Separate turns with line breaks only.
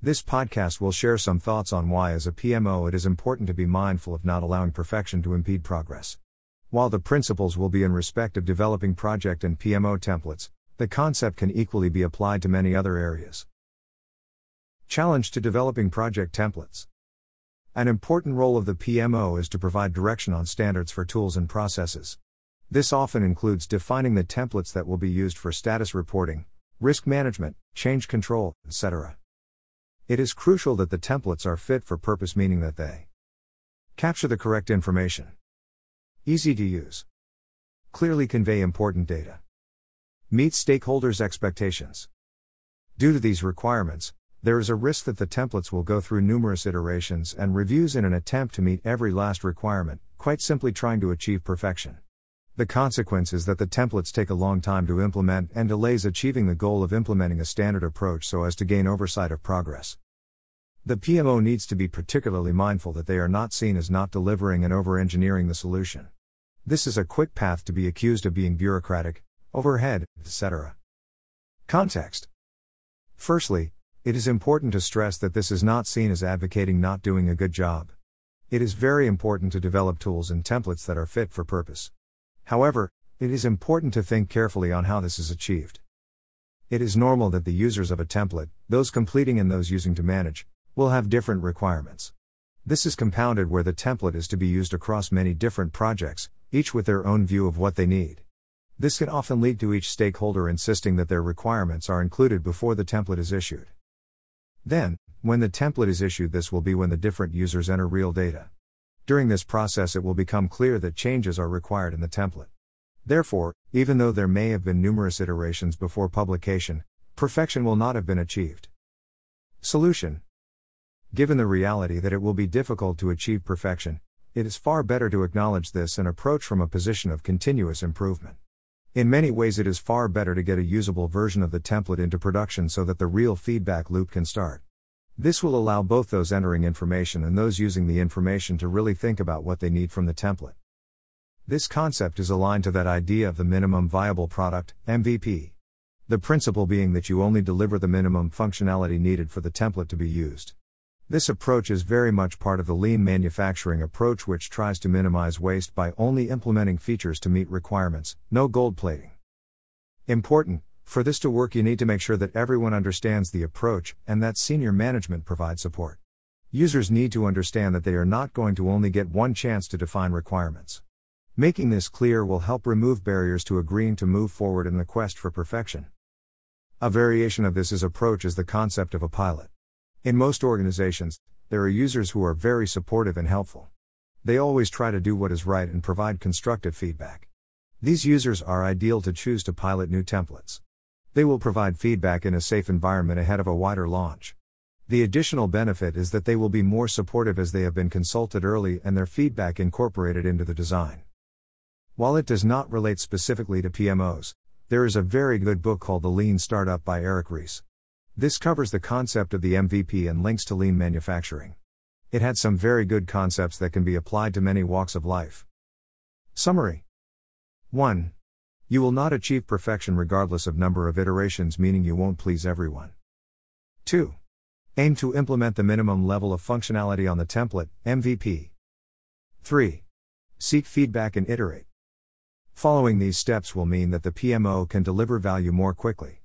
This podcast will share some thoughts on why, as a PMO, it is important to be mindful of not allowing perfection to impede progress. While the principles will be in respect of developing project and PMO templates, the concept can equally be applied to many other areas. Challenge to developing project templates. An important role of the PMO is to provide direction on standards for tools and processes. This often includes defining the templates that will be used for status reporting, risk management, change control, etc. It is crucial that the templates are fit for purpose, meaning that they capture the correct information, easy to use, clearly convey important data, meet stakeholders' expectations. Due to these requirements, there is a risk that the templates will go through numerous iterations and reviews in an attempt to meet every last requirement, quite simply trying to achieve perfection. The consequence is that the templates take a long time to implement and delays achieving the goal of implementing a standard approach so as to gain oversight of progress. The PMO needs to be particularly mindful that they are not seen as not delivering and over engineering the solution. This is a quick path to be accused of being bureaucratic, overhead, etc. Context Firstly, it is important to stress that this is not seen as advocating not doing a good job. It is very important to develop tools and templates that are fit for purpose. However, it is important to think carefully on how this is achieved. It is normal that the users of a template, those completing and those using to manage, will have different requirements. This is compounded where the template is to be used across many different projects, each with their own view of what they need. This can often lead to each stakeholder insisting that their requirements are included before the template is issued. Then, when the template is issued, this will be when the different users enter real data. During this process, it will become clear that changes are required in the template. Therefore, even though there may have been numerous iterations before publication, perfection will not have been achieved. Solution Given the reality that it will be difficult to achieve perfection, it is far better to acknowledge this and approach from a position of continuous improvement. In many ways, it is far better to get a usable version of the template into production so that the real feedback loop can start. This will allow both those entering information and those using the information to really think about what they need from the template. This concept is aligned to that idea of the minimum viable product, MVP. The principle being that you only deliver the minimum functionality needed for the template to be used. This approach is very much part of the lean manufacturing approach, which tries to minimize waste by only implementing features to meet requirements, no gold plating. Important, for this to work, you need to make sure that everyone understands the approach and that senior management provides support. Users need to understand that they are not going to only get one chance to define requirements. Making this clear will help remove barriers to agreeing to move forward in the quest for perfection. A variation of this is approach is the concept of a pilot. In most organizations, there are users who are very supportive and helpful. They always try to do what is right and provide constructive feedback. These users are ideal to choose to pilot new templates. They will provide feedback in a safe environment ahead of a wider launch. The additional benefit is that they will be more supportive as they have been consulted early and their feedback incorporated into the design. While it does not relate specifically to PMOs, there is a very good book called The Lean Startup by Eric Ries. This covers the concept of the MVP and links to lean manufacturing. It had some very good concepts that can be applied to many walks of life. Summary 1. You will not achieve perfection regardless of number of iterations, meaning you won't please everyone. 2. Aim to implement the minimum level of functionality on the template, MVP. 3. Seek feedback and iterate. Following these steps will mean that the PMO can deliver value more quickly.